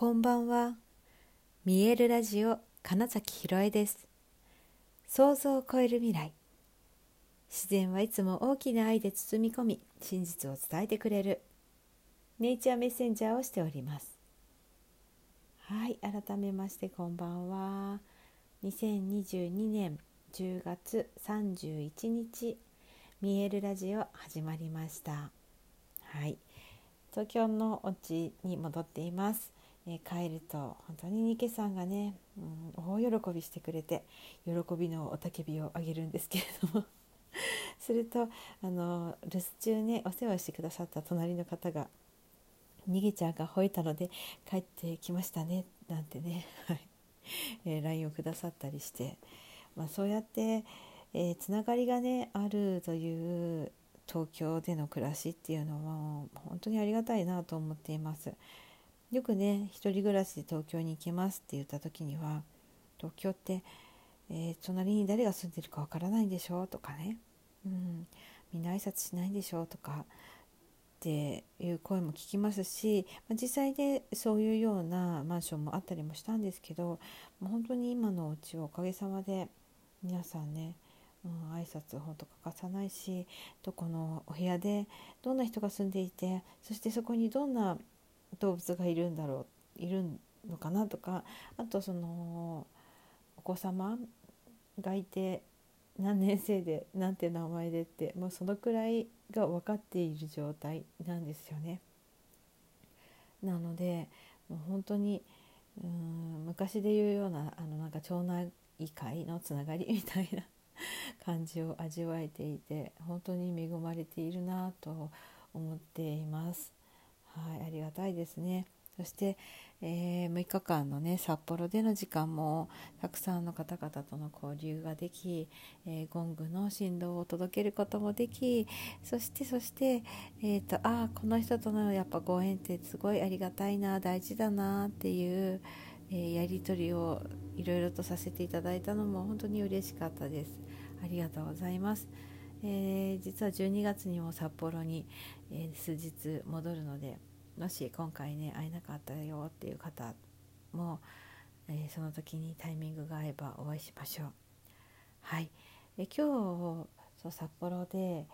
こんばんは。見えるラジオ金崎ひろえです。想像を超える未来。自然はいつも大きな愛で包み込み、真実を伝えてくれるネイチャーメッセンジャーをしております。はい、改めましてこんばんは。2022年10月31日、見えるラジオ始まりました。はい、東京のお家に戻っています。え帰ると本当にニケさんがね、うん、大喜びしてくれて喜びの雄たけびをあげるんですけれども。するとあの留守中ねお世話してくださった隣の方が「にげちゃんが吠えたので帰ってきましたね」なんてね、はい。えー、LINE をくださったりして、まあ、そうやって、えー、つながりがねあるという東京での暮らしっていうのは本当にありがたいなと思っています。よくね一人暮らしで東京に行きますって言った時には東京って、えー、隣に誰が住んでるかわからないんでしょ？とかね、うん、みんな挨拶しないんでしょ？とかっていう声も聞きますし、まあ、実際でそういうようなマンションもあったりもしたんですけどもう本当に今のお家はおかげさまで皆さんねうん、挨拶ほんと欠かさないしどこのお部屋でどんな人が住んでいてそしてそこにどんな動物がいるんだろういるのかなとかあとそのお子様がいて何年生で何て名前でってもうそのくらいが分かっている状態なんですよね。なのでもう本当にうん昔で言うようなあのなんか町内会のつながり みたいな感じを味わえていて本当に恵まれているなと思っています。はい、ありがたいですね。そして、えー、6日間のね札幌での時間もたくさんの方々との交流ができ、えー、ゴングの振動を届けることもできそしてそして、えーと、あこの人とのやっぱご縁ってすごいありがたいな大事だなっていう、えー、やり取りをいろいろとさせていただいたのも本当に嬉しかったです。ありがとうございます。えー、実は12月にも札幌に、え、数日戻るのでもし今回ね会えなかったよっていう方も、えー、その時にタイミングが合えばお会いしましょう。はい、え今日そう札幌で、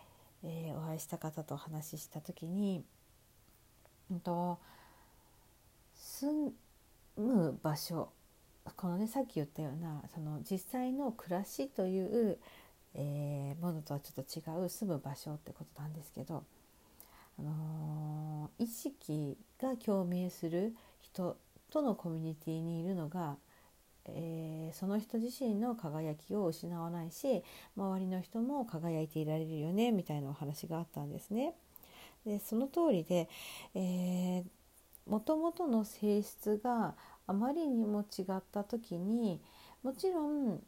えお会いした方とお話しした時に、うんと、住む場所このねさっき言ったようなその実際の暮らしというえー、ものとはちょっと違う住む場所ってことなんですけど、あのー、意識が共鳴する人とのコミュニティにいるのが、えー、その人自身の輝きを失わないし周りの人も輝いていられるよねみたいなお話があったんですね。でその通りで、えもともとの性質があまりにも違った時にもちろん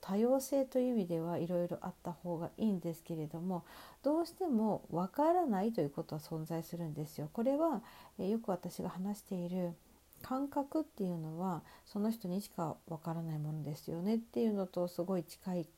多様性という意味ではいろいろあった方がいいんですけれどもどうしてもわからないということは存在するんですよ。これは、えよく私が話している感覚っていうのはその人にしかわからないものですよねっていうのとすごい近い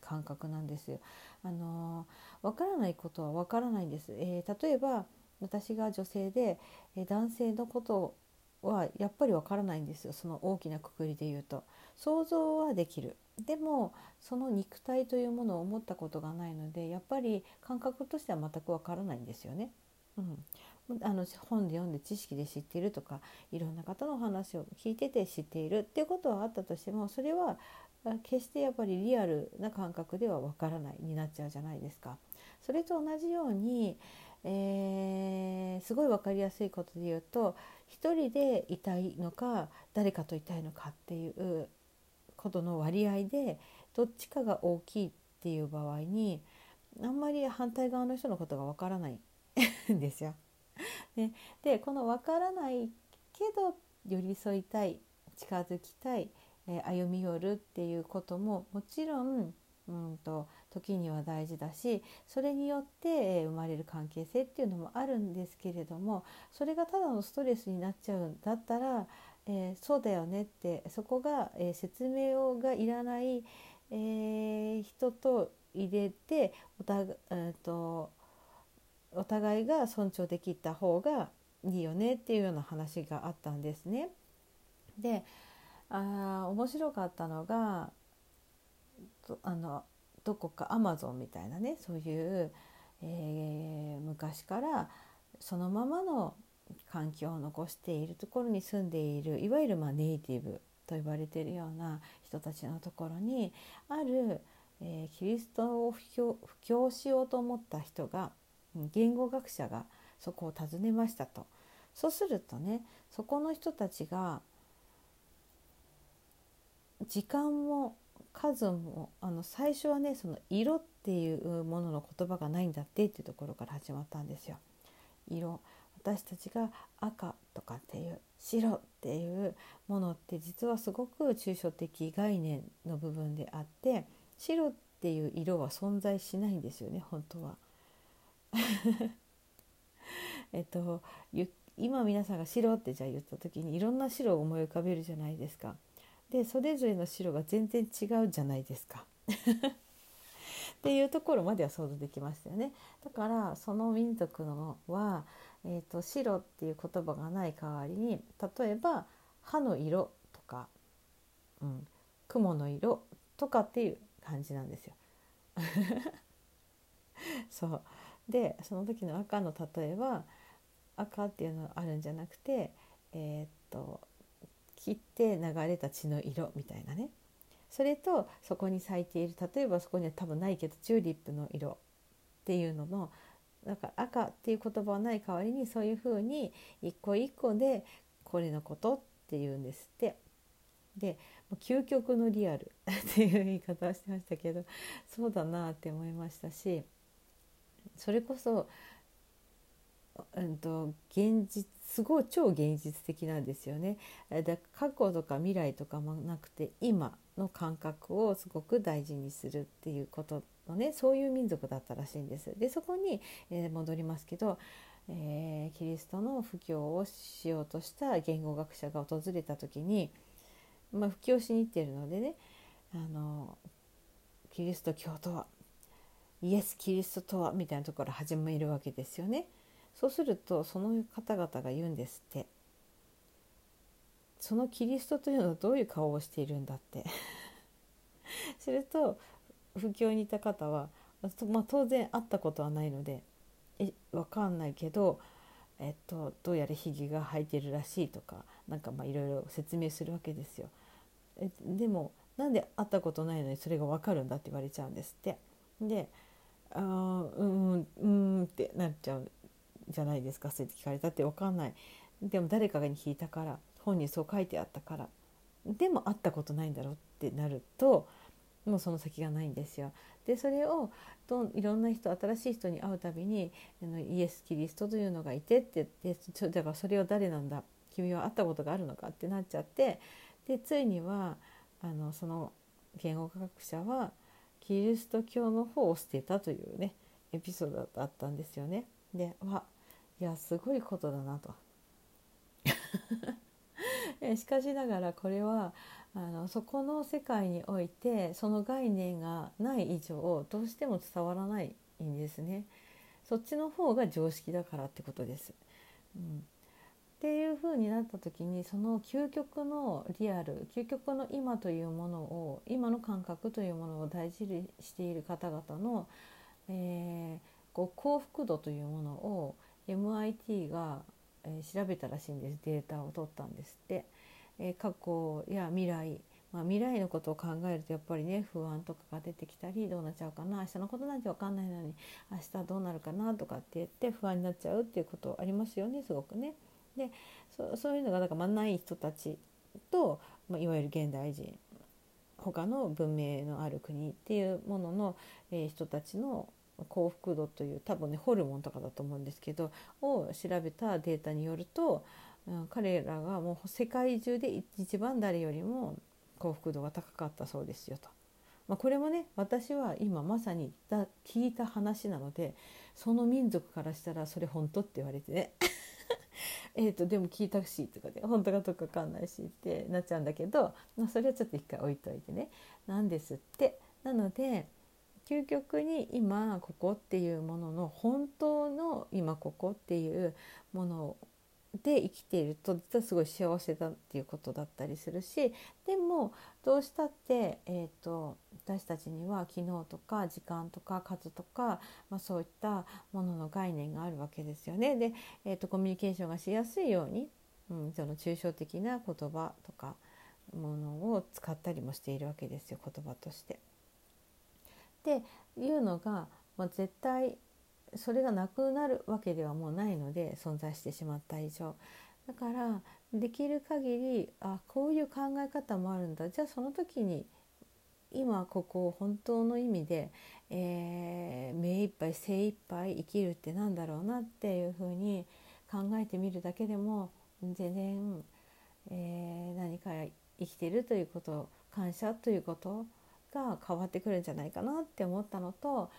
感覚なんですよ。あのわからないことはわからないんです。えー、例えば私が女性で、え男性のことはやっぱりわからないんですよその大きなくくりで言うと。想像はできるでもその肉体というものを持ったことがないのでやっぱり感覚としては全くわからないんですよね。うん、あの本で読んで知識で知っているとかいろんな方の話を聞いてて知っているっていうことはあったとしてもそれは決してやっぱりリアルな感覚ではわからないになっちゃうじゃないですか。それと同じように、えー、すごい分かりやすいことで言うと一人でいたいのか誰かといたいのかっていうことの割合でどっちかが大きいっていう場合にあんまり反対側の人のことがわからないんですよ。ね、でこのわからないけど寄り添いたい近づきたい、えー、歩み寄るっていうことももちろんうんと時には大事だしそれによって、生まれる関係性っていうのもあるんですけれどもそれがただのストレスになっちゃうんだったらえー、そうだよねってそこが、えー、説明をがいらない、えー、人と入れておた、えーと、お互いが尊重できた方がいいよねっていうような話があったんですね。であ面白かったのがあのどこかアマゾンみたいなねそういう、え、昔からそのままの環境を残しているところに住んでいるいわゆるまネイティブと呼ばれているような人たちのところにある、えー、キリストを布教布教しようと思った人が言語学者がそこを訪ねましたと。そうするとねそこの人たちが時間も数もあの最初はねその色っていうものの言葉がないんだってっていうところから始まったんですよ。色私たちが赤とかっていう白っていうものって実はすごく抽象的概念の部分であって白っていう色は存在しないんですよね本当は。えっと今皆さんが白ってじゃあ言った時にいろんな白を思い浮かべるじゃないですか。でそれぞれの白が全然違うじゃないですか。っていうところまでは想像できましたよね。だからその民族のは、えーと、白っていう言葉がない代わりに例えば歯の色とか、うん、雲の色とかっていう感じなんですよ。そうでその時の赤の例えは赤っていうのがあるんじゃなくてえー、っと切って流れた血の色みたいなねそれとそこに咲いている例えばそこには多分ないけどチューリップの色っていうののだか赤っていう言葉はない代わりにそういうふうに一個一個でこれのことっていうんですって。で究極のリアル っていう言い方をしてましたけどそうだなって思いましたしそれこそ、うんと、現実すごい超現実的なんですよね。だ過去とか未来とかもなくて今の感覚をすごく大事にするっていうことのねそういう民族だったらしいんです。でそこに、えー、戻りますけど、えー、キリストの布教をしようとした言語学者が訪れた時に、まあ、布教しに行っているのでねあのキリスト教とはイエス・キリストとはみたいなところ始めるわけですよね。そうするとその方々が言うんですってそのキリストというのはどういう顔をしているんだって すると布教にいた方は、まあ、当然会ったことはないのでえ分かんないけど、えっと、どうやらひげが生えてるらしいとかなんかまあいろいろ説明するわけですよ。えでもなんで会ったことないのにそれが分かるんだって言われちゃうんですって。であうんうんってなっちゃうじゃないですかそうやって聞かれたって分かんないでも誰かに聞いたから本にそう書いてあったからでも会ったことないんだろうってなるともうその先がないんですよ。でそれをどいろんな人新しい人に会うたびにあのイエス・キリストというのがいてって言ってだからそれは誰なんだ君は会ったことがあるのかってなっちゃってでついにはあのその言語学者はキリスト教の方を捨てたというねエピソードだったんですよね。でわいやすごいことだなと。しかしながらこれはあのそこの世界においてその概念がない以上どうしても伝わらないんですね。そっちの方が常識だからってことです。うん、っていう風になった時にその究極のリアル究極の今というものを今の感覚というものを大事にしている方々の、えー、こう幸福度というものを MIT が、えー、調べたらしいんですデータを取ったんですって。えー、過去や未来、まあ、未来のことを考えるとやっぱりね不安とかが出てきたりどうなっちゃうかな明日のことなんて分かんないのに明日どうなるかなとかって言って不安になっちゃうっていうことありますよねすごくね。でそういうのがだかまあない人たちと、まあ、いわゆる現代人他の文明のある国っていうものの、えー、人たちの幸福度という多分ねホルモンとかだと思うんですけどを調べたデータによると、うん、彼らがもう世界中で一番誰よりも幸福度が高かったそうですよと。まあ、これもね私は今まさに聞いた話なのでその民族からしたらそれ本当って言われてね。えとでも聞いたしとかで本当かどうか分かんないしってなっちゃうんだけど、まあ、それはちょっと一回置いといてね。なんですって。なので究極に今ここっていうものの本当の今ここっていうもので生きていると実はすごい幸せだっていうことだったりするしでもどうしたって、えーと、私たちには昨日とか時間とか数とか、まあ、そういったものの概念があるわけですよね。で、えーと、コミュニケーションがしやすいように、うん、その抽象的な言葉とかものを使ったりもしているわけですよ言葉として。っていうのが、まあ、絶対それがなくなるわけではもうないので存在してしまった以上。だからできる限りあこういう考え方もあるんだ。じゃあその時に今ここを本当の意味で、えー、目いっぱい精一杯生きるってなんだろうなっていうふうに考えてみるだけでも全然、えー、何か生きてるということ感謝ということが変わってくるんじゃないかなって思ったのと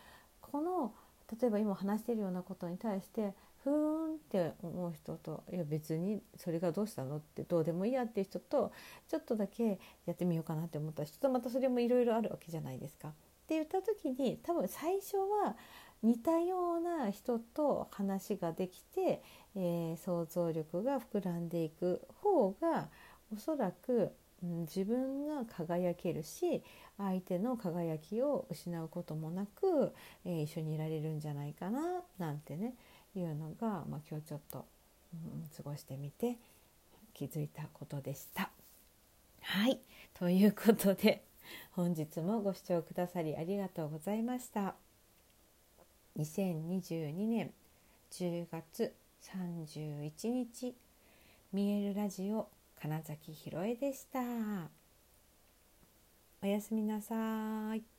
この例えば今話しているようなことに対してふーんって思う人といや別にそれがどうしたのってどうでもいいやっていう人とちょっとだけやってみようかなって思った人とまたそれもいろいろあるわけじゃないですか。って言った時に多分最初は似たような人と話ができて、えー、想像力が膨らんでいく方がおそらくうん、自分が輝けるし相手の輝きを失うこともなく、えー、一緒にいられるんじゃないかななんてねいうのが、まあ、今日ちょっと、うん、過ごしてみて気づいたことでした。はいということで本日もご視聴くださりありがとうございました。2022年10月31日見えるラジオ金崎ひろえでした。おやすみなさい。